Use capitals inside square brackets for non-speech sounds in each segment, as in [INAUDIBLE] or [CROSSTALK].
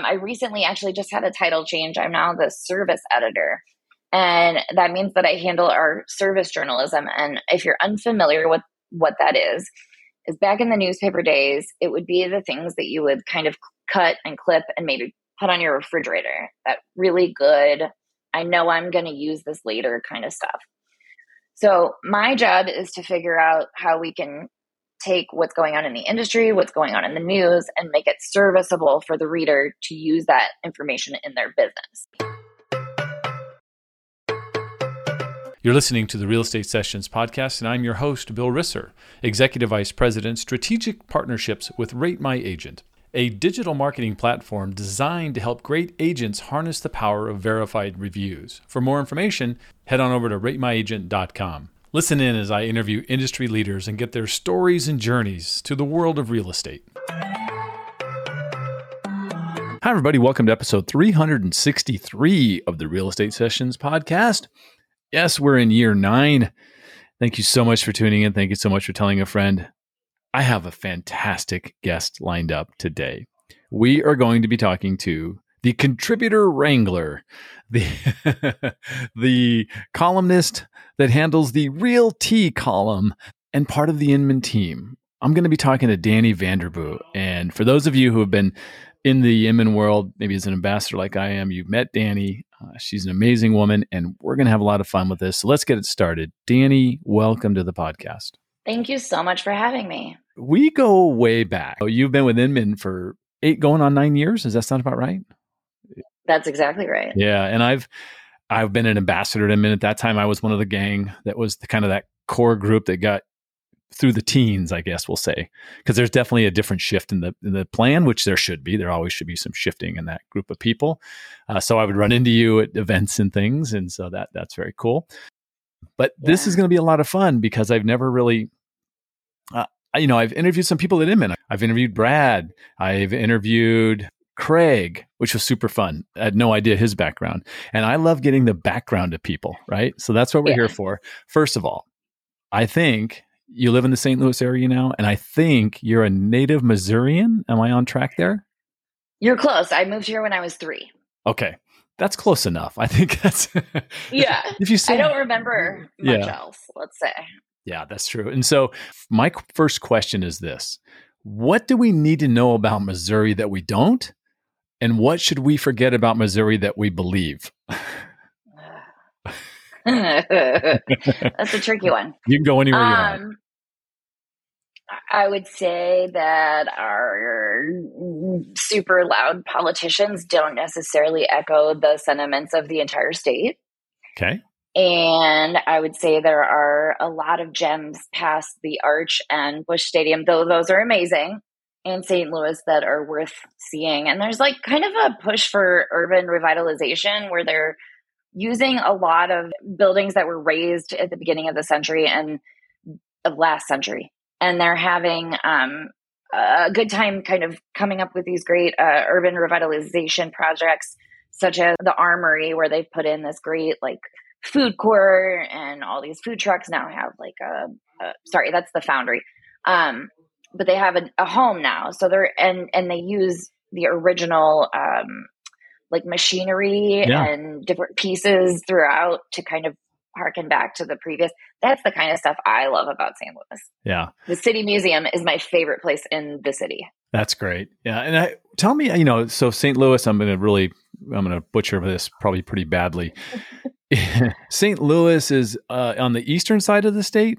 Um, I recently actually just had a title change. I'm now the service editor. And that means that I handle our service journalism. And if you're unfamiliar with what that is, is back in the newspaper days, it would be the things that you would kind of cut and clip and maybe put on your refrigerator. That really good, I know I'm going to use this later kind of stuff. So, my job is to figure out how we can take what's going on in the industry, what's going on in the news, and make it serviceable for the reader to use that information in their business. You're listening to the Real Estate Sessions podcast, and I'm your host, Bill Risser, Executive Vice President, Strategic Partnerships with Rate My Agent, a digital marketing platform designed to help great agents harness the power of verified reviews. For more information, head on over to ratemyagent.com. Listen in as I interview industry leaders and get their stories and journeys to the world of real estate. Hi, everybody. Welcome to episode 363 of the Real Estate Sessions podcast. Yes, we're in year nine. Thank you so much for tuning in. Thank you so much for telling a friend. I have a fantastic guest lined up today. We are going to be talking to the contributor wrangler, the [LAUGHS] the columnist that handles the Real Tea column and part of the Inman team. I'm going to be talking to Dani Vanderboegh. And for those of you who have been in the Inman world, maybe as an ambassador like I am, you've met Dani. Uh, she's an amazing woman, and we're going to have a lot of fun with this. So let's get it started. Dani, welcome to the podcast. Thank you so much for having me. We go way back. You've been with Inman for eight, going on nine years. Does that sound about right? That's exactly right. Yeah, and I've I've been an ambassador to Inman. At that time, I was one of the gang that was the kind of that core group that got through the teens, I guess we'll say, because there's definitely a different shift in the in the plan, which there should be. There always should be some shifting in that group of people. Uh, so I would run into you at events and things, and so that that's very cool. But yeah. this is going to be a lot of fun because I've never really, uh, you know, I've interviewed some people at Inman. I've interviewed Brad. I've interviewed Craig, which was super fun. I had no idea his background. And I love getting the background of people, right? So that's what we're yeah. here for. First of all, I think you live in the St. Louis area now, and I think you're a native Missourian. Am I on track there? You're close. I moved here when I was three. Okay. That's close enough. I think that's [LAUGHS] yeah. If you say, I don't remember much yeah. else. Let's say. Yeah, that's true. And so, my first question is this: What do we need to know about Missouri that we don't? And what should we forget about Missouri that we believe? [LAUGHS] That's a tricky one. You can go anywhere um, you want. Um, I would say that our super loud politicians don't necessarily echo the sentiments of the entire state. Okay. And I would say there are a lot of gems past the Arch and Busch Stadium, though those are amazing in St. Louis that are worth seeing. And there's like kind of a push for urban revitalization where they're using a lot of buildings that were raised at the beginning of the century and of last century. And they're having um, a good time kind of coming up with these great uh, urban revitalization projects, such as the Armory, where they've put in this great like food court and all these food trucks now have like a, a sorry, that's the foundry. Um, but they have a, a, home now. So they're, and, and they use the original um, like machinery yeah. and different pieces throughout to kind of harken back to the previous. That's the kind of stuff I love about St. Louis. Yeah. The City Museum is my favorite place in the city. That's great. Yeah. And I, tell me, you know, so St. Louis, I'm going to really, I'm going to butcher this probably pretty badly. [LAUGHS] St. Louis is uh, on the eastern side of the state.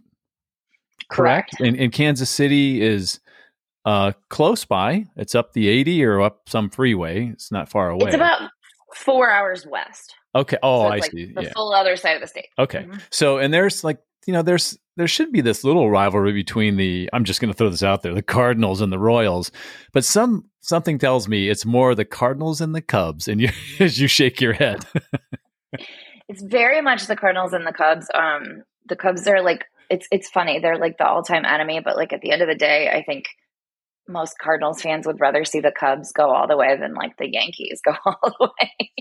Correct. correct? And, and Kansas City is uh, close by. It's up the 80 or up some freeway. It's not far away. It's about four hours west. Okay. Oh, so I like see. The yeah. full other side of the state. Okay. Mm-hmm. So, and there's like, you know, there's, there should be this little rivalry between the, I'm just going to throw this out there, the Cardinals and the Royals. But some, something tells me it's more the Cardinals and the Cubs. And you, [LAUGHS] as you shake your head. [LAUGHS] it's very much the Cardinals and the Cubs. Um, the Cubs are like, it's, it's funny. They're like the all time enemy, but like at the end of the day, I think most Cardinals fans would rather see the Cubs go all the way than like the Yankees go [LAUGHS] all the way.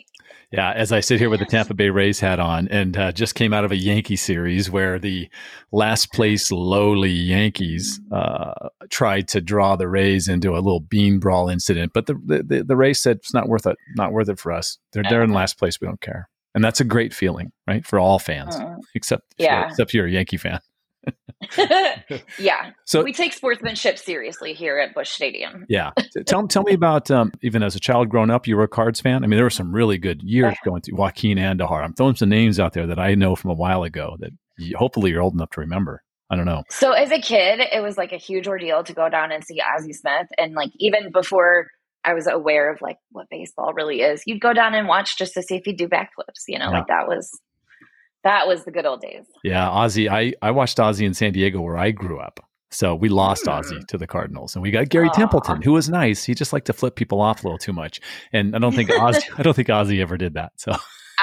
Yeah, as I sit here with the Tampa Bay Rays hat on, and uh, just came out of a Yankee series where the last place lowly Yankees uh, tried to draw the Rays into a little bean brawl incident, but the the, the Rays said it's not worth it, not worth it for us. They're they're in last place. We don't care, and that's a great feeling, right, for all fans, mm. [LAUGHS] except yeah, except you're a Yankee fan. [LAUGHS] [LAUGHS] yeah. So we take sportsmanship seriously here at Busch Stadium. yeah. Tell tell me about um, even as a child growing up, you were a Cards fan. I mean, there were some really good years going through Joaquin Andujar. I'm throwing some names out there that I know from a while ago that you, hopefully you're old enough to remember. I don't know. So as a kid, it was like a huge ordeal to go down and see Ozzie Smith, and like even before I was aware of like what baseball really is, you'd go down and watch just to see if he'd do backflips. You know, yeah. like that was that was the good old days. Yeah, Ozzie. I I watched Ozzie in San Diego where I grew up. So we lost mm. Ozzie to the Cardinals, and we got Gary Aww. Templeton, who was nice. He just liked to flip people off a little too much, and I don't think Ozzie, [LAUGHS] I don't think Ozzie ever did that. So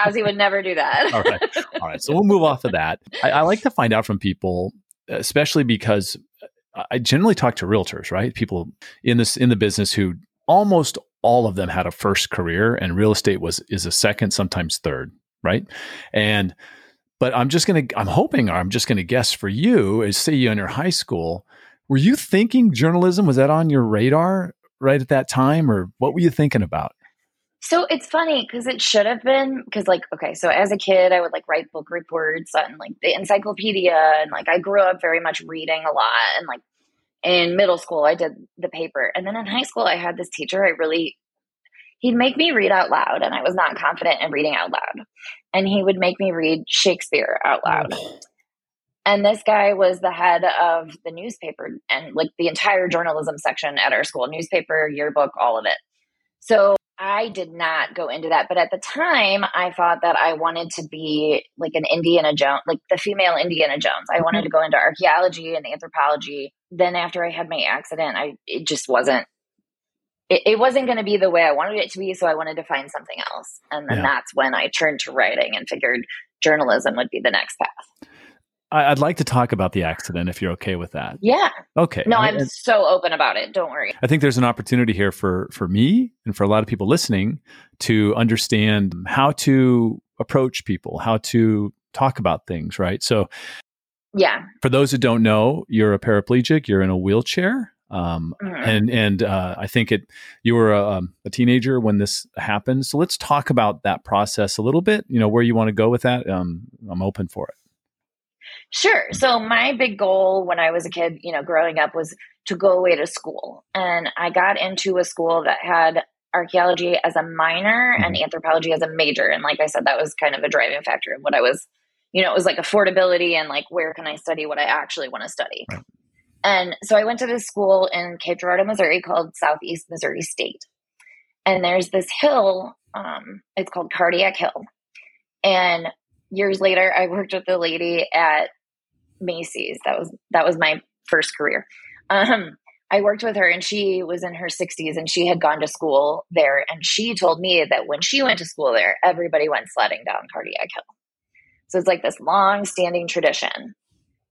Ozzie would never do that. [LAUGHS] all right, all right. So we'll move off of that. I, I like to find out from people, especially because I generally talk to realtors, right? People in this in the business who almost all of them had a first career, and real estate was is a second, sometimes third, right? And but I'm just going to, I'm hoping, or I'm just going to guess for you, is say you in your high school, were you thinking journalism? Was that on your radar right at that time, or what were you thinking about? So it's funny because it should have been because like okay, so as a kid I would like write book reports on like the encyclopedia and like I grew up very much reading a lot and like in middle school I did the paper and then in high school I had this teacher I really he'd make me read out loud and I was not confident in reading out loud. And he would make me read Shakespeare out loud. And this guy was the head of the newspaper and like the entire journalism section at our school, newspaper, yearbook, all of it. So I did not go into that. But at the time, I thought that I wanted to be like an Indiana Jones, like the female Indiana Jones. I wanted mm-hmm. to go into archaeology and anthropology. Then after I had my accident, I it just wasn't it, it wasn't going to be the way I wanted it to be. So I wanted to find something else. And then yeah. that's when I turned to writing and figured journalism would be the next path. I'd like to talk about the accident if you're okay with that. Yeah. Okay. No, I'm so open about it. Don't worry. I think there's an opportunity here for for me and for a lot of people listening to understand how to approach people, how to talk about things, right? So yeah. For those who don't know, you're a paraplegic, you're in a wheelchair. Um, mm-hmm. and and uh, I think it you were a, um, a, teenager when this happened. So let's talk about that process a little bit. You know where you want to go with that. Um, I'm open for it. Sure. So my big goal when I was a kid, you know, growing up was to go away to school, and I got into a school that had archaeology as a minor mm-hmm. and anthropology as a major. And like I said, that was kind of a driving factor of what I was. You know, it was like affordability and like where can I study what I actually want to study. Right. And so I went to this school in Cape Girardeau, Missouri called Southeast Missouri State. And there's this hill, um, it's called Cardiac Hill. And years later, I worked with a lady at Macy's. That was that was my first career. Um, I worked with her and she was in her 60s and she had gone to school there. And she told me that when she went to school there, everybody went sledding down Cardiac Hill. So it's like this long standing tradition.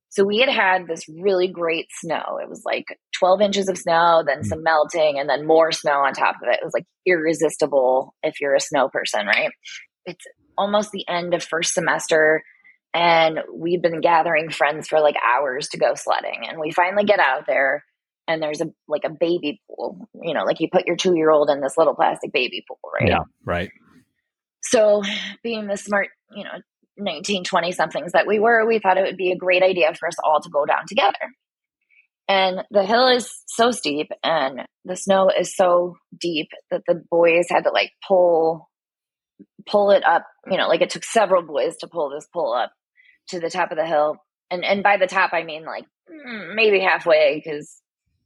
So we had had this really great snow. It was like 12 inches of snow, then mm. some melting, and then more snow on top of it. It was like irresistible if you're a snow person, right? It's almost the end of first semester, and we've been gathering friends for like hours to go sledding. And we finally get out there, and there's a like a baby pool. You know, like you put your two year old in this little plastic baby pool, right? Yeah, right. So, being the smart, you know, 19, 20 somethings that we were, we thought it would be a great idea for us all to go down together. And the hill is so steep and the snow is so deep that the boys had to like pull pull it up, you know, like it took several boys to pull this pull up to the top of the hill. And and by the top I mean like mm, maybe halfway cuz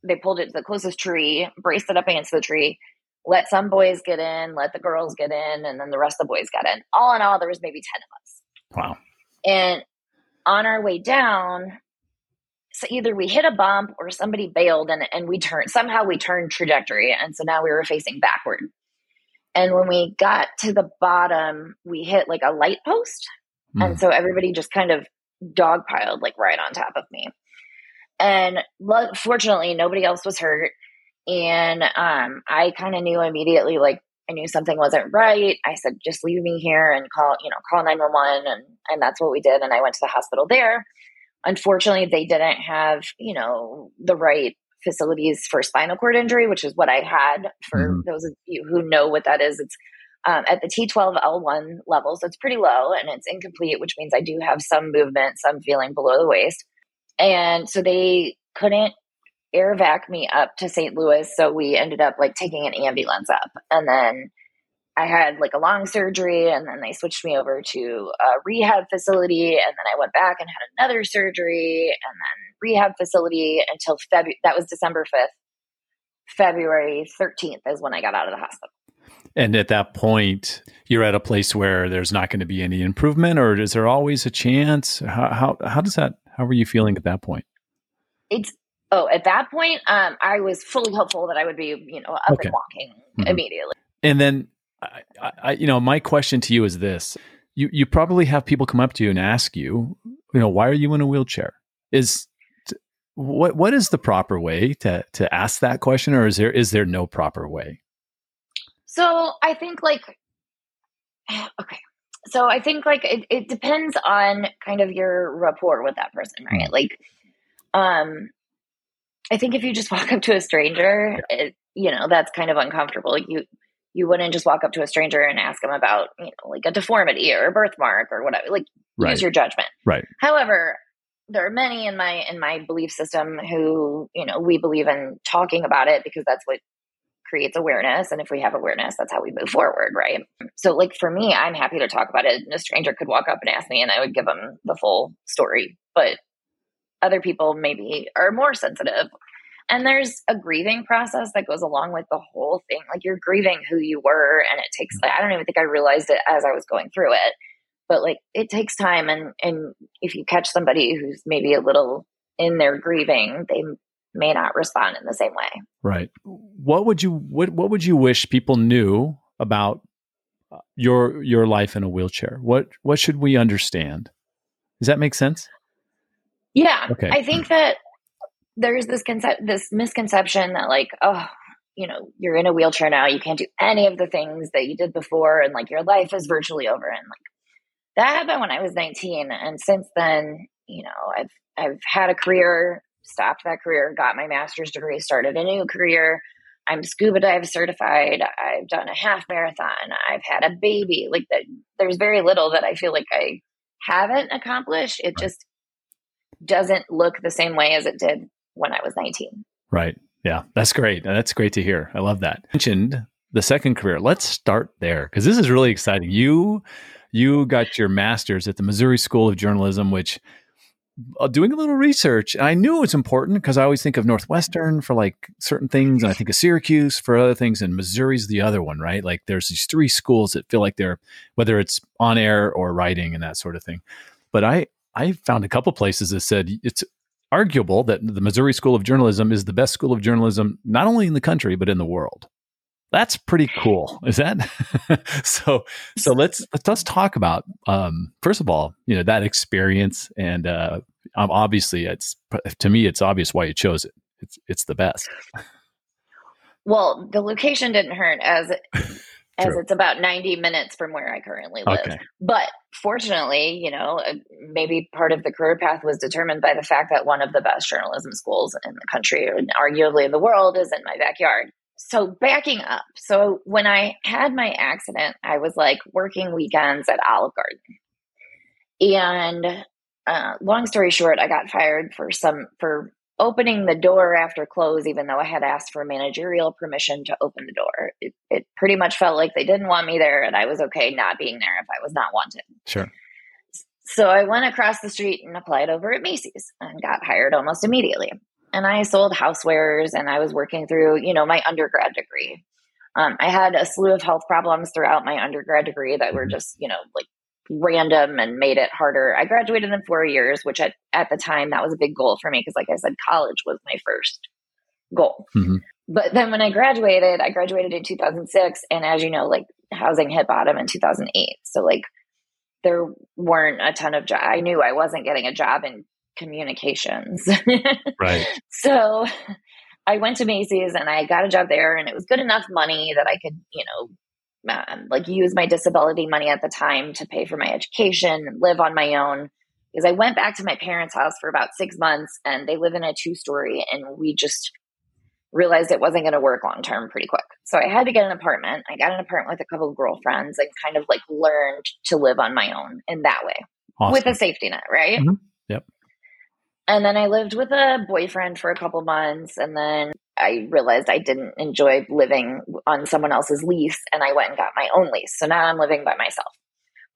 they pulled it to the closest tree, braced it up against the tree, let some boys get in, let the girls get in, and then the rest of the boys got in. All in all, there was maybe 10 of us. Wow. And on our way down, so either we hit a bump or somebody bailed and, and we turned somehow we turned trajectory. And so now we were facing backward. And when we got to the bottom we hit like a light post. Mm. and so everybody just kind of dogpiled like right on top of me. And fortunately nobody else was hurt. And um, I kind of knew immediately, like, I knew something wasn't right. I said, just leave me here and call, you know, call 911. And, and that's what we did. And I went to the hospital there. Unfortunately, they didn't have, you know, the right facilities for spinal cord injury, which is what I had. For mm-hmm. those of you who know what that is, it's um, at the T12L1 level. So it's pretty low and it's incomplete, which means I do have some movement, some feeling below the waist. And so they couldn't air vac me up to St. Louis. So we ended up like taking an ambulance up. And then I had like a long surgery and then they switched me over to a rehab facility. And then I went back and had another surgery and then rehab facility until February. That was December 5th. February 13th is when I got out of the hospital. And at that point, you're at a place where there's not going to be any improvement, or is there always a chance? How, how, how does that, how were you feeling at that point? It's, oh, at that point, um, I was fully hopeful that I would be, you know, up okay. and walking mm-hmm. immediately. And then, I, I, you know, my question to you is this: you you probably have people come up to you and ask you, you know, why are you in a wheelchair? Is what what is the proper way to to ask that question, or is there is there no proper way? So I think like [SIGHS] okay. So I think like it, it depends on kind of your rapport with that person, right? Mm. Like um I think if you just [LAUGHS] walk up to a stranger, it, you know, that's kind of uncomfortable. You you wouldn't just walk up to a stranger and ask them about, you know, like a deformity or a birthmark or whatever. Like right. use your judgment. Right. However, there are many in my in my belief system who, you know, we believe in talking about it because that's what creates awareness. And if we have awareness, that's how we move forward, right? So, like for me, I'm happy to talk about it. And a stranger could walk up and ask me, and I would give them the full story. But other people maybe are more sensitive. And there's a grieving process that goes along with the whole thing. Like you're grieving who you were, and it takes, like, I don't even think I realized it as I was going through it. But like it takes time. And, and if you catch somebody who's maybe a little in their grieving, they may not respond in the same way. Right. What would you what what would you wish people knew about uh, your your life in a wheelchair? What what should we understand? Does that make sense? Yeah. Okay. I think that there's this concept this misconception that like, oh, you know, you're in a wheelchair now, you can't do any of the things that you did before and like your life is virtually over and like that happened when I was 19 and since then, you know, I've I've had a career stopped that career, got my master's degree, started a new career. I'm scuba dive certified. I've done a half marathon. I've had a baby. Like that, there's very little that I feel like I haven't accomplished. It just doesn't look the same way as it did when I was 19. Right. Yeah, that's great. That's great to hear. I love that. mentioned the second career. Let's start there because this is really exciting. You you got your master's at the Missouri School of Journalism, which uh, doing a little research. I knew it was important because I always think of Northwestern for like certain things, and I think of Syracuse for other things, and Missouri's the other one, right? Like there's these three schools that feel like they're whether it's on air or writing and that sort of thing. But I I found a couple places that said it's arguable that the Missouri School of Journalism is the best school of journalism not only in the country but in the world. That's pretty cool. Is that [LAUGHS] so? So [LAUGHS] let's let's, talk about um, first of all, you know that experience, and uh, obviously, it's to me, it's obvious why you chose it. It's it's the best. Well, the location didn't hurt as [LAUGHS] as it's about 90 minutes from where I currently live. Okay. But fortunately, you know, uh, maybe part of the career path was determined by the fact that one of the best journalism schools in the country and arguably in the world is in my backyard so backing up so when i had my accident i was like working weekends at olive garden and uh, long story short i got fired for some for opening the door after close even though i had asked for managerial permission to open the door it, it pretty much felt like they didn't want me there and i was okay not being there if i was not wanted. Sure. So i went across the street and applied over at macy's and got hired almost immediately. And I sold housewares and I was working through, you know, my undergrad degree. Um, I had a slew of health problems throughout my undergrad degree that were just, you know, like random and made it harder. I graduated in four years, which at, at the time that was a big goal for me because, like I said, college was my first goal. Mm-hmm. But then when I graduated, I graduated in 2006. And as you know, like housing hit bottom in 2008. So, like, there weren't a ton of jobs. I knew I wasn't getting a job in communications. [LAUGHS] right. So I went to Macy's and I got a job there, and it was good enough money that I could, you know, um, like use my disability money at the time to pay for my education and live on my own. Because I went back to my parents' house for about six months, and they live in a two story, and we just realized it wasn't going to work long term pretty quick. So I had to get an apartment. I got an apartment with a couple of girlfriends and kind of like learned to live on my own in that way awesome. with a safety net, right? Mm-hmm. Yep. And then I lived with a boyfriend for a couple months and then I realized I didn't enjoy living on someone else's lease and I went and got my own lease. So now I'm living by myself.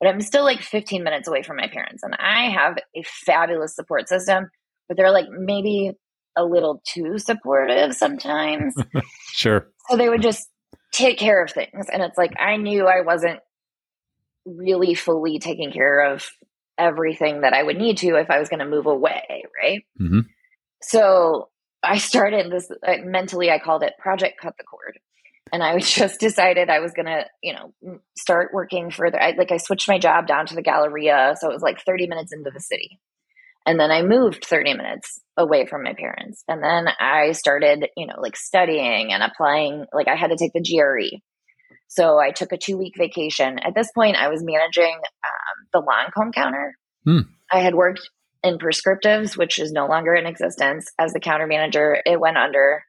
But I'm still like 15 minutes away from my parents and I have a fabulous support system, but they're like maybe a little too supportive sometimes. [LAUGHS] sure. So they would just take care of things. And it's like I knew I wasn't really fully taking care of everything that I would need to if I was going to move away. Right. Mm-hmm. So I started this uh, mentally, I called it Project Cut the Cord. And I [LAUGHS] just decided I was going to, you know, start working further. I, like I switched my job down to the Galleria. So it was like 30 minutes into the city. And then I moved 30 minutes away from my parents. And then I started, you know, like studying and applying. Like I had to take the GRE. So I took a two week vacation. At this point, I was managing um, the Lancome counter. Hmm. I had worked in prescriptives, which is no longer in existence, as the counter manager. It went under.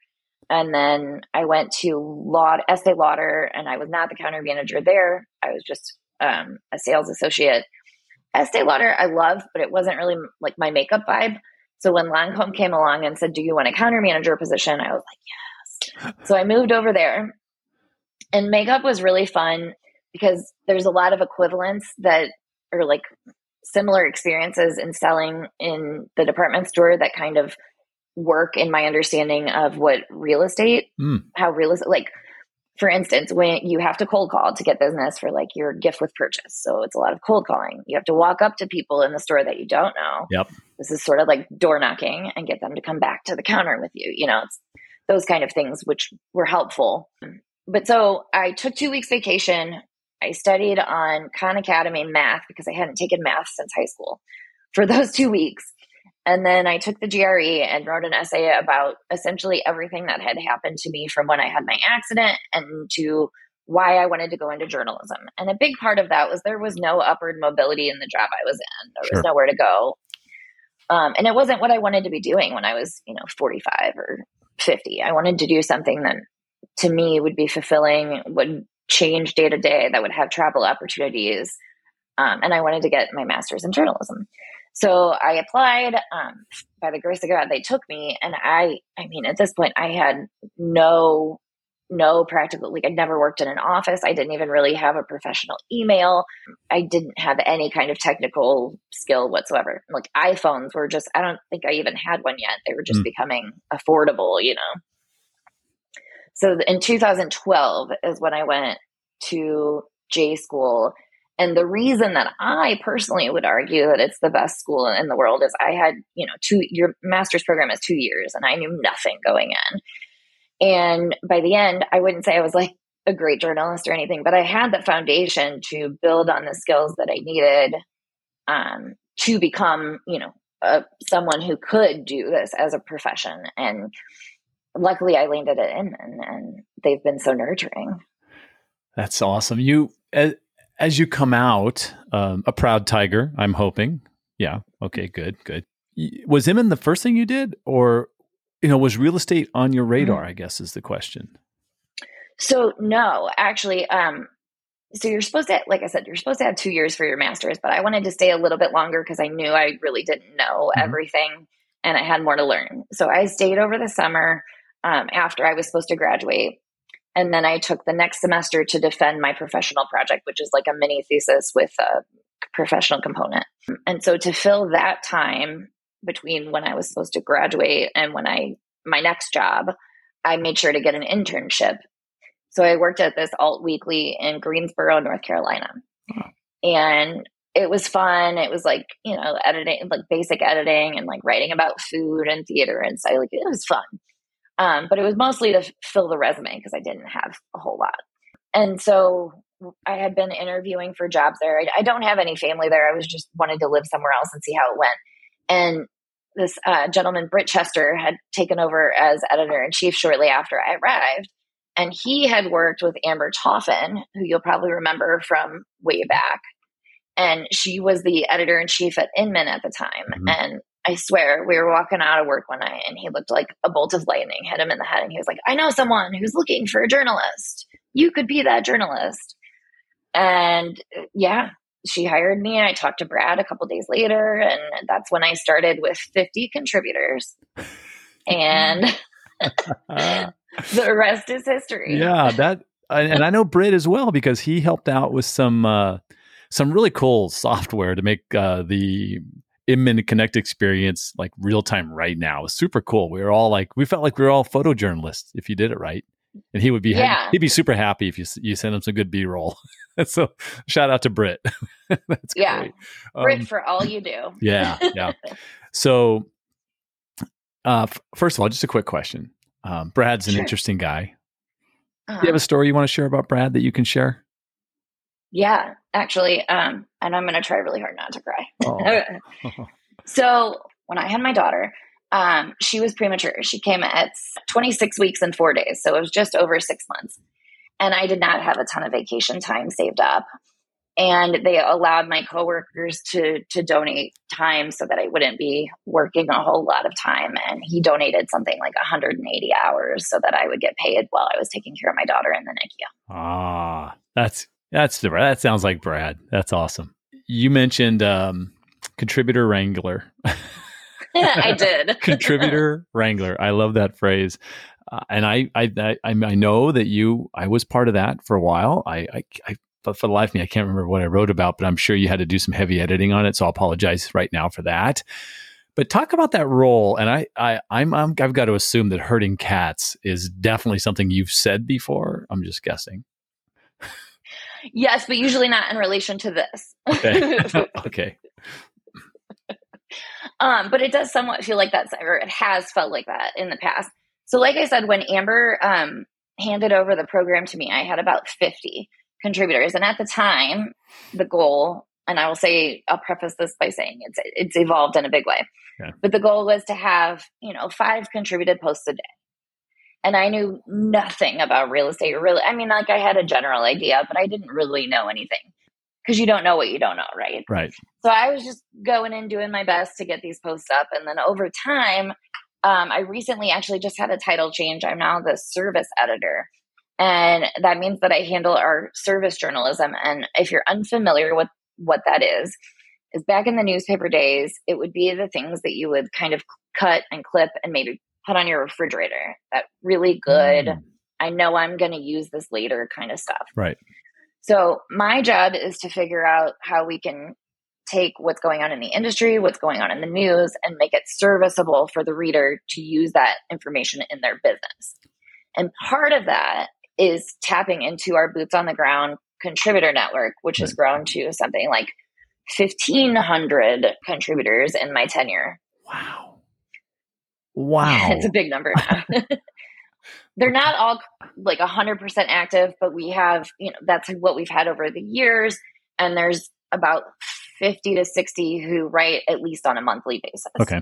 And then I went to Laud, Estee Lauder, and I was not the counter manager there. I was just um, a sales associate. Estee Lauder, I love, but it wasn't really like my makeup vibe. So when Lancome came along and said, "Do you want a counter manager position?" I was like, "Yes." So I moved over there, and makeup was really fun because there's a lot of equivalents that are like similar experiences in selling in the department store that kind of work in my understanding of what real estate, mm. how real estate, like for instance, when you have to cold call to get business for like your gift with purchase. So it's a lot of cold calling. You have to walk up to people in the store that you don't know. Yep. This is sort of like door knocking and get them to come back to the counter with you. You know, it's those kind of things which were helpful. But so I took two weeks vacation. I studied on Khan Academy math because I hadn't taken math since high school for those two weeks. And then I took the GRE and wrote an essay about essentially everything that had happened to me from when I had my accident and to why I wanted to go into journalism. And a big part of that was there was no upward mobility in the job I was in. There sure. was nowhere to go. Um, and it wasn't what I wanted to be doing when I was, you know, 45 or 50. I wanted to do something that to me would be fulfilling, would change day to day, that would have travel opportunities. Um, and I wanted to get my master's in journalism. So I applied. Um, by the grace of God, they took me, and I, I mean, at this point, I had no, no practical. Like, I'd never worked in an office. I didn't even really have a professional email. I didn't have any kind of technical skill whatsoever. Like iPhones were just. I don't think I even had one yet. They were just mm. becoming affordable, you know. So in 2012 is when I went to J school and the reason that I personally would argue that it's the best school in the world is I had, you know, two, your master's program is two years and I knew nothing going in. And by the end, I wouldn't say I was like a great journalist or anything, but I had the foundation to build on the skills that I needed um, to become, you know, someone who could do this as a profession. And luckily I landed it in and, and they've been so nurturing. That's awesome. You, as, as you come out, um, a proud tiger, I'm hoping. Yeah. Okay. Good. Good. Was Inman the first thing you did, or you know, was real estate on your radar? Mm-hmm. I guess is the question. So no, actually, um, so you're supposed to, like I said, you're supposed to have two years for your master's, but I wanted to stay a little bit longer because I knew I really didn't know mm-hmm. everything and I had more to learn. So I stayed over the summer um, after I was supposed to graduate. And then I took the next semester to defend my professional project, which is like a mini thesis with a professional component. And so to fill that time between when I was supposed to graduate and when I my next job, I made sure to get an internship. So I worked at this alt weekly in Greensboro, North Carolina. And it was fun. It was like, you know, editing, like basic editing and like writing about food and theater and so like it was fun. Um, but it was mostly to fill the resume because I didn't have a whole lot. And so I had been interviewing for jobs there. I, I don't have any family there. I was just wanted to live somewhere else and see how it went. And this uh, gentleman, Britt Chester, had taken over as editor in chief shortly after I arrived. And he had worked with Amber Taufen, who you'll probably remember from way back. And she was the editor in chief at Inman at the time. Mm-hmm. And I swear, we were walking out of work one night and he looked like a bolt of lightning hit him in the head. And he was like, I know someone who's looking for a journalist. You could be that journalist. And yeah, she hired me. I talked to Brad a couple days later, and that's when I started with 50 contributors. And [LAUGHS] the rest is history. Yeah, that and I know Britt as well because he helped out with some uh, some really cool software to make uh, the Inman Connect experience like real time right now. It was super cool. We were all like, we felt like we were all photojournalists if you did it right. And he would be, yeah. he'd be super happy if you you send him some good B roll. [LAUGHS] so shout out to Britt. [LAUGHS] That's yeah. great. Britt um, for all you do. yeah. Yeah. [LAUGHS] So, uh, f- first of all, just a quick question. Um, Brad's an sure. interesting guy. Uh-huh. Do you have a uh-huh. story you want to share about Brad that you can share? Yeah, actually. Um, and I'm going to try really hard not to cry. Oh. [LAUGHS] so when I had my daughter, um, she was premature. She came at 26 weeks and four days. So it was just over six months. And I did not have a ton of vacation time saved up. And they allowed my coworkers to to donate time so that I wouldn't be working a whole lot of time. And he donated something like 180 hours so that I would get paid while I was taking care of my daughter in the NICU. Ah, that's that's the that sounds like Brad. That's awesome. You mentioned um, contributor wrangler. I [LAUGHS] did. contributor wrangler. I love that phrase. Uh, and I, I, I, I know that you, I was part of that for a while. I, I, I, but for the life of me, I can't remember what I wrote about, but I'm sure you had to do some heavy editing on it. So I'll apologize right now for that. But talk about that role, and I, I, I'm, i have got to assume that herding cats is definitely something you've said before. I'm just guessing. [LAUGHS] Yes, but usually not in relation to this. Okay. [LAUGHS] okay. Um, but it does somewhat feel like that, or it has felt like that in the past. So, like I said, when Amber um, handed over the program to me, I had about 50 contributors. And at the time, the goal, and I will say, I'll preface this by saying it's, it's evolved in a big way. Yeah. But the goal was to have, you know, five contributed posts a day. And I knew nothing about real estate. Really, I mean, like I had a general idea, but I didn't really know anything because you don't know what you don't know, right? Right. So I was just going and doing my best to get these posts up. And then over time, um, I recently actually just had a title change. I'm now the service editor. And that means that I handle our service journalism. And if you're unfamiliar with what that is, is back in the newspaper days, it would be the things that you would kind of cut and clip and maybe put on your refrigerator. That really good, mm. I know I'm going to use this later kind of stuff. Right. So my job is to figure out how we can take what's going on in the industry, what's going on in the news, and make it serviceable for the reader to use that information in their business. And part of that is tapping into our boots on the ground contributor network, which has grown to something like 1,500 contributors in my tenure. Wow. Wow. it's a big number [LAUGHS] they're not all like 100% active but we have you know that's what we've had over the years and there's about 50 to 60 who write at least on a monthly basis. Okay.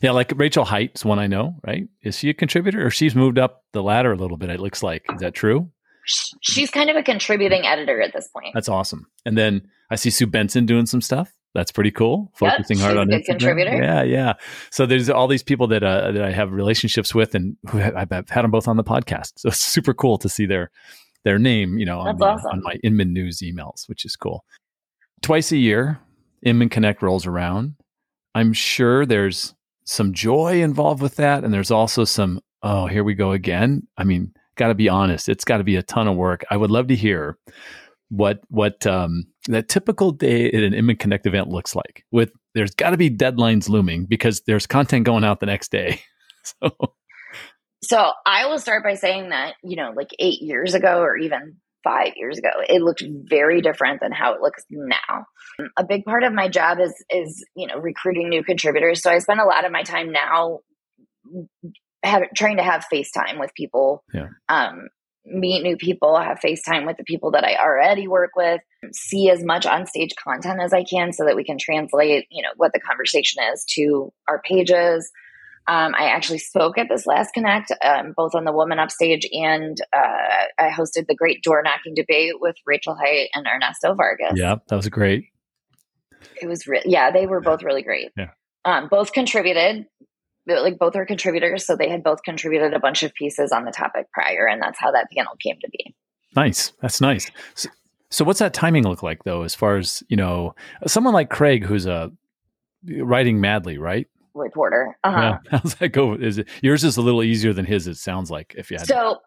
Yeah like rachel haight's one i know right? Is she a contributor or she's moved up the ladder a little bit it looks like? Is that true? She's kind of a contributing editor at this point. That's awesome. And then i see sue benson doing some stuff that's pretty cool. Focusing yep, hard on a contributor. Yeah, yeah. So there's all these people that uh, that I have relationships with, and who I've had them both on the podcast. So it's super cool to see their their name, you know, on, the, awesome. on my Inman News emails, which is cool. Twice a year, Inman Connect rolls around. I'm sure there's some joy involved with that, and there's also some oh, here we go again. I mean, got to be honest, it's got to be a ton of work. I would love to hear what what um, that typical day at an Inman Connect event looks like. With there's got to be deadlines looming because there's content going out the next day. [LAUGHS] so. so I will start by saying that you know, like eight years ago or even five years ago, it looked very different than how it looks now. A big part of my job is is you know recruiting new contributors. So I spend a lot of my time now have, trying to have FaceTime with people. Yeah. Um, meet new people, have FaceTime with the people that I already work with, see as much on stage content as I can so that we can translate, you know, what the conversation is to our pages. Um, I actually spoke at this last Connect, um, both on the Woman Upstage and uh, I hosted the great door knocking debate with Rachel Haight and Ernesto Vargas. Yeah, that was great. It was, re- yeah, they were both really great. Yeah. Um, both contributed like both are contributors, so they had both contributed a bunch of pieces on the topic prior, and that's how that panel came to be. Nice, that's nice. So, so what's that timing look like though, as far as you know, someone like Craig who's a uh, writing madly, right? Reporter. Uh-huh. Yeah. [LAUGHS] How's that go? Is it yours is a little easier than his? It sounds like if you had. So. To-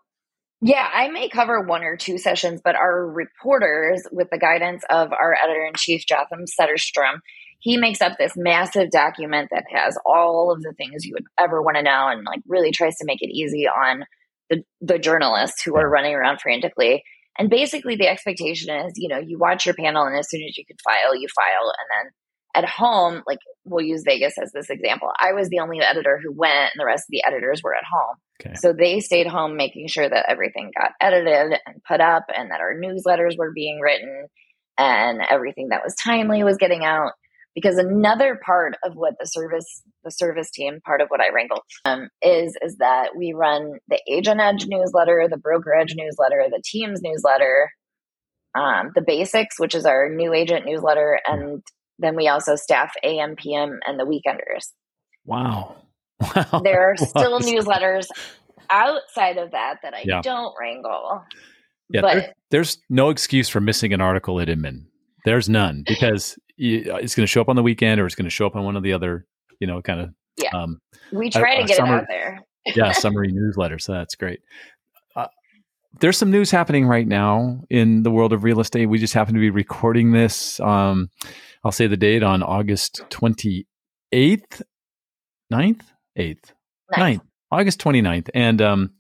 yeah, I may cover one or two sessions, but our reporters, with the guidance of our editor in chief, Jotham Sederstrom, he makes up this massive document that has all of the things you would ever want to know and like really tries to make it easy on the, the journalists who are running around frantically. And basically the expectation is you know you watch your panel and as soon as you could file you file. And then at home like we'll use vegas as this example. I was the only editor who went and the rest of the editors were at home. Okay. so they stayed home making sure that everything got edited and put up and that our newsletters were being written and everything that was timely was getting out because another part of what the service the service team part of what i wrangle um, is is that we run the agent edge newsletter the broker edge newsletter the teams newsletter um, the basics which is our new agent newsletter and then we also staff am pm and the weekenders. Wow. [LAUGHS] Wow. There are still newsletters outside of that that i yeah. don't wrangle. Yeah, but there, there's no excuse for missing an article at Inman. There's none because it's going to show up on the weekend or it's going to show up on one of the other, you know, kind of. Yeah. Um, we try to get it out there. yeah, [LAUGHS] summary newsletter. So that's great. Uh, there's some news happening right now in the world of real estate. We just happen to be recording this. Um, I'll say the date on August 28th, 9th, 8th, 9th, 9th August 29th. And um,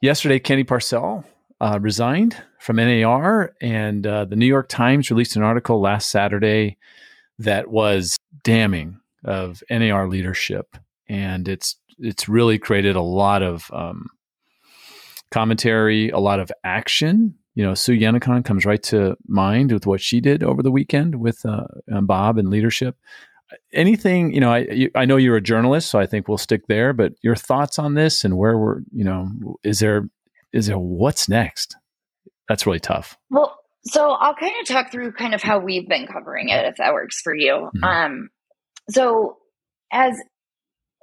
yesterday, Kenny Parcell uh, resigned from NAR, and uh, the New York Times released an article last Saturday that was damning of NAR leadership, and it's it's really created a lot of um, commentary, a lot of action. You know, Sue Yannaccone comes right to mind with what she did over the weekend with uh, um, Bob and leadership. Anything, you know, I you, I know you're a journalist, so I think we'll stick there. But your thoughts on this and where we're, you know, is there is there what's next? That's really tough. Well, so I'll kind of talk through kind of how we've been covering it, if that works for you. Mm-hmm. Um, so as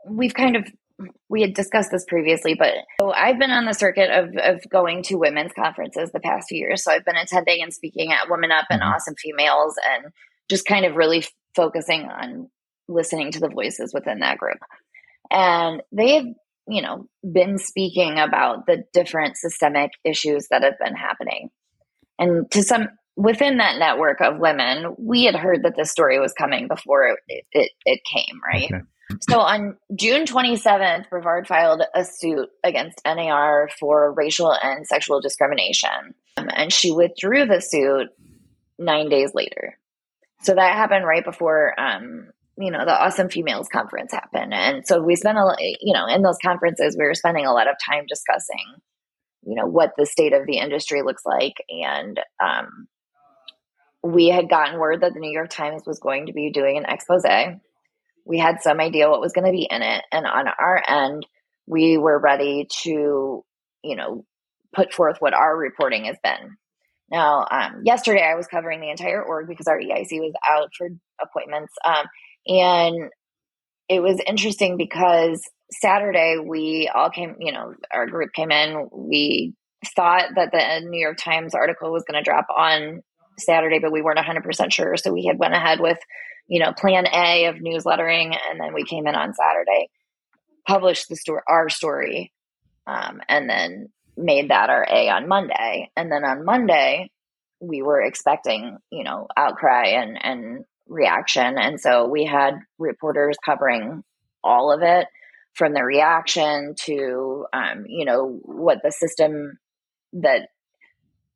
we've kind of we had discussed this previously, but so I've been on the circuit of, of going to women's conferences the past few years. So I've been attending and speaking at Women Up and mm-hmm. Awesome Females and just kind of really focusing on listening to the voices within that group. And they've you know, been speaking about the different systemic issues that have been happening. And to some within that network of women, we had heard that this story was coming before it, it, it came, right? Okay. So on June 27th, Brevard filed a suit against NAR for racial and sexual discrimination. Um, and she withdrew the suit nine days later. So that happened right before um, you know the awesome females conference happened and so we spent a you know in those conferences we were spending a lot of time discussing you know what the state of the industry looks like. And um, we had gotten word that the new york times was going to be doing an expose. We had some idea what was going to be in it. And on our end we were ready to you know put forth what our reporting has been. Now um, yesterday i was covering the entire org because our eic was out for appointments. Um, and it was interesting because Saturday we all came, you know, our group came in. We thought that the New York Times article was going to drop on Saturday, but we weren't 100% sure. So we had went ahead with, you know, plan A of newslettering. And then we came in on Saturday, published the story, our story, um, and then made that our A on Monday. And then on Monday, we were expecting, you know, outcry and, and reaction. And so we had reporters covering all of it from the reaction to, um, you know, what the system that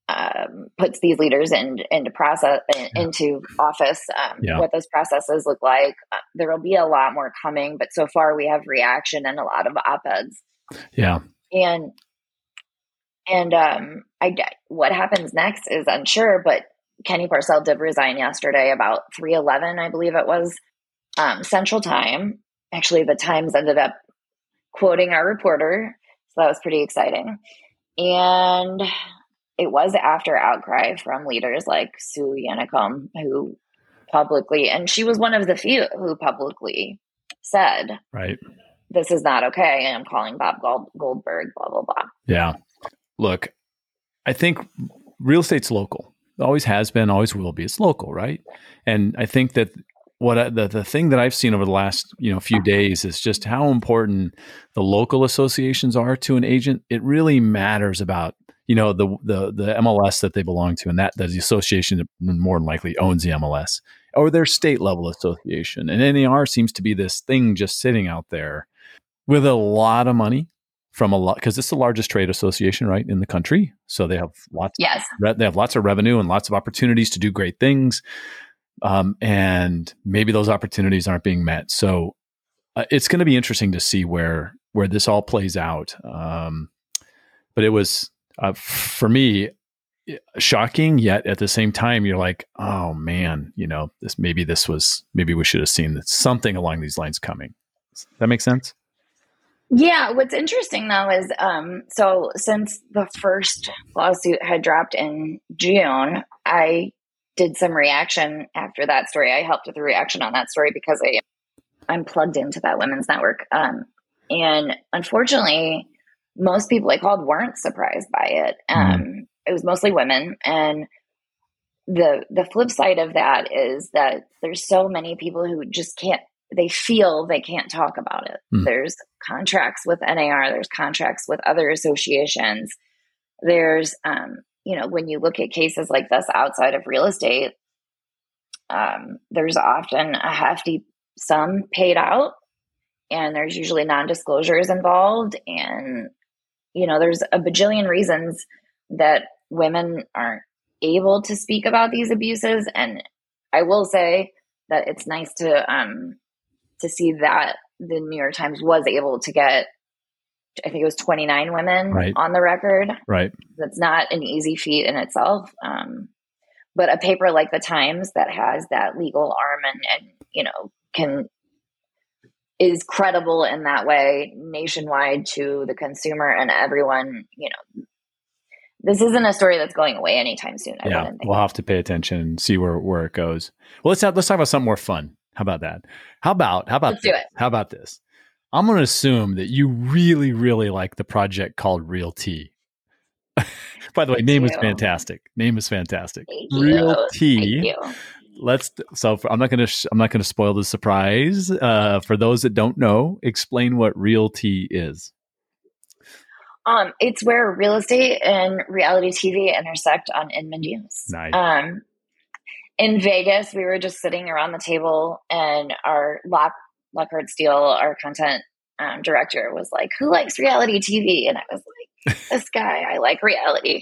um, puts these leaders in, into process in, yeah. into office, um, yeah. what those processes look like. Uh, there will be a lot more coming, but so far we have reaction and a lot of op eds. Yeah, and And um, I what happens next is unsure, but Kenny Parcell did resign yesterday about 311, I believe it was, um, Central Time. Actually, the Times ended up quoting our reporter. So that was pretty exciting. And it was after outcry from leaders like Sue Yannaccone who publicly, and she was one of the few who publicly said, right, this is not okay. And I'm calling Bob Goldberg, blah, blah, blah. Yeah. Look, I think real estate's local. Always has been, always will be. It's local, right? And I think that what I, the the thing that I've seen over the last you know few days is just how important the local associations are to an agent. It really matters about you know the the the MLS that they belong to, and that the association more than likely owns the MLS or their state level association. And NAR seems to be this thing just sitting out there with a lot of money from a lot because it's the largest trade association right in the country so they have lots yes they have lots of revenue and lots of opportunities to do great things um, and maybe those opportunities aren't being met. So uh, it's going to be interesting to see where where this all plays out. Um, but it was uh, for me shocking, yet at the same time, you're like, oh man, you know, this maybe this was maybe we should have seen something along these lines coming. Does that make sense? Yeah, what's interesting though is um, so since the first lawsuit had dropped in June, I did some reaction after that story. I helped with the reaction on that story because I I'm plugged into that women's network. Um, and unfortunately, most people I called weren't surprised by it. Mm-hmm. Um, mm-hmm. It was mostly women, and the the flip side of that is that there's so many people who just can't. They feel they can't talk about it. Mm-hmm. There's contracts with NAR. There's contracts with other associations. There's um, you know, when you look at cases like this outside of real estate, um, there's often a hefty sum paid out, and there's usually non disclosures involved. And, you know, there's a bajillion reasons that women aren't able to speak about these abuses. And I will say that it's nice to, um, to see that the New York Times was able to get I think it was 29 women right. on the record. Right. That's not an easy feat in itself. Um, but a paper like the Times that has that legal arm and, and you know can is credible in that way nationwide to the consumer and everyone. You know, this isn't a story that's going away anytime soon. I yeah, we'll have to pay attention and see where where it goes. Well, let's have, let's talk about something more fun. How about that? How about how about let's do it? How about this? I'm going to assume that you really, really like the project called Real Tea. [LAUGHS] By the way, name is fantastic. Name is fantastic. Thank Real Tea. Let's. So for, I'm not going to. I'm not going to spoil the surprise. Uh, for those that don't know, explain what Real Tea is. Um, it's where real estate and reality TV intersect on Inman News. Nice. Um, in Vegas, we were just sitting around the table, and our lock Lockhart Steele, our content um, director, was like, "Who likes reality TV?" And I was like, [LAUGHS] "This guy, I like reality."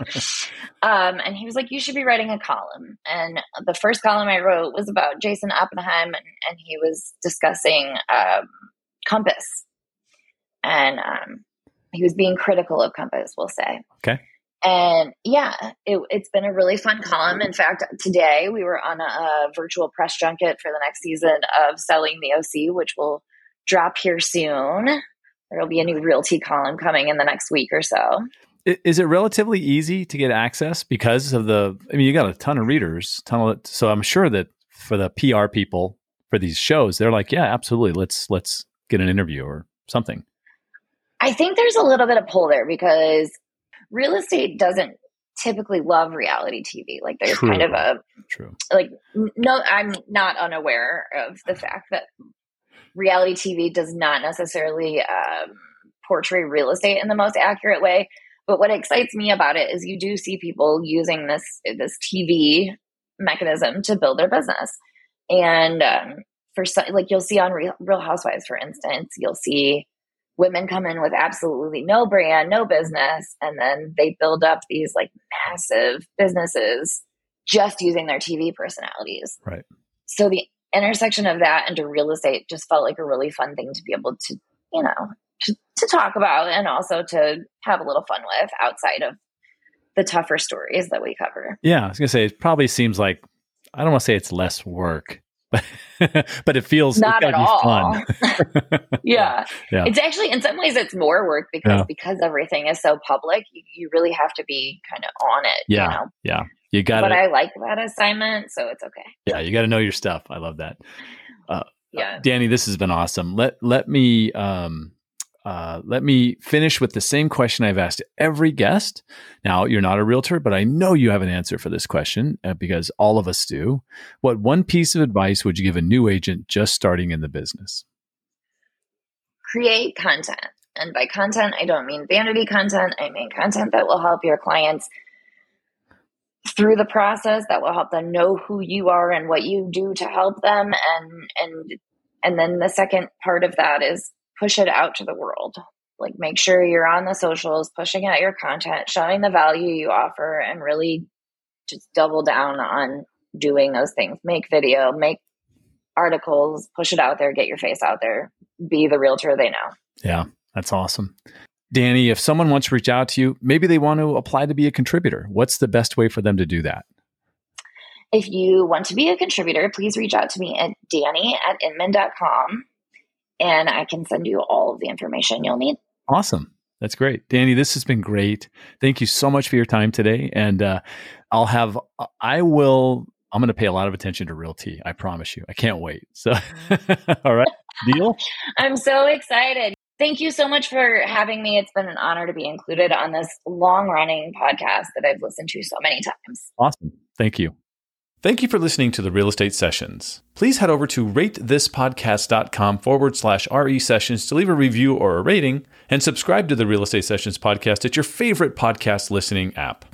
um, and he was like, "You should be writing a column." And the first column I wrote was about Jason Oppenheim, and, and he was discussing um, Compass, and um, he was being critical of Compass. We'll say, okay. And yeah, it, has been a really fun column. In fact, today we were on a, a, virtual press junket for the next season of Selling the OC, which will drop here soon. There will be a new Real Tea column coming in the next week or so. Is it relatively easy to get access because of the? I mean, you got a ton of readers, ton of. So I'm sure that for the PR people for these shows, they're like, yeah, absolutely. Let's let's get an interview or something. I think there's a little bit of pull there because real estate doesn't typically love reality TV. Like there's True. kind of a True. Like no, I'm not unaware of the fact that reality TV does not necessarily um, portray real estate in the most accurate way. But what excites me about it is you do see people using this this TV mechanism to build their business, and um, for like you'll see on Real, Real Housewives, for instance, you'll see women come in with absolutely no brand, no business, and then they build up these like massive businesses just using their TV personalities. Right. So the intersection of that into real estate just felt like a really fun thing to be able to, you know, to, to talk about and also to have a little fun with outside of the tougher stories that we cover. Yeah, I was gonna say it probably seems like I don't want to say it's less work, [LAUGHS] but it feels not at all. [LAUGHS] yeah. yeah. it's actually in some ways it's more work because yeah. because everything is so public. You, you really have to be kind of on it. Yeah, you know? yeah. You got. But I like that assignment, so it's okay. Yeah, you got to know your stuff. I love that. Uh, yeah, Dani, this has been awesome. Let let me um, uh, let me finish with the same question I've asked every guest. Now, you're not a realtor, but I know you have an answer for this question uh, because all of us do. What one piece of advice would you give a new agent just starting in the business? Create content. And by content, I don't mean vanity content. I mean content that will help your clients through the process that will help them know who you are and what you do to help them and and and then the second part of that is push it out to the world. Like make sure you're on the socials, pushing out your content, showing the value you offer, and really just double down on doing those things. Make video, make articles, push it out there, get your face out there, be the realtor they know. Yeah, that's awesome. Dani, if someone wants to reach out to you, maybe they want to apply to be a contributor. What's the best way for them to do that? If you want to be a contributor, please reach out to me at dani at inman.com and I can send you all of the information you'll need. Awesome. That's great. Dani, this has been great. Thank you so much for your time today. And uh, I'll have, I will, I'm going to pay a lot of attention to Real Tea. I promise you. I can't wait. [LAUGHS] So, all right. Deal? [LAUGHS] I'm so excited. Thank you so much for having me. It's been an honor to be included on this long running podcast that I've listened to so many times. Awesome. Thank you. Thank you for listening to the Real Estate Sessions. Please head over to ratethispodcast.com forward slash RE sessions to leave a review or a rating and subscribe to the Real Estate Sessions podcast at your favorite podcast listening app.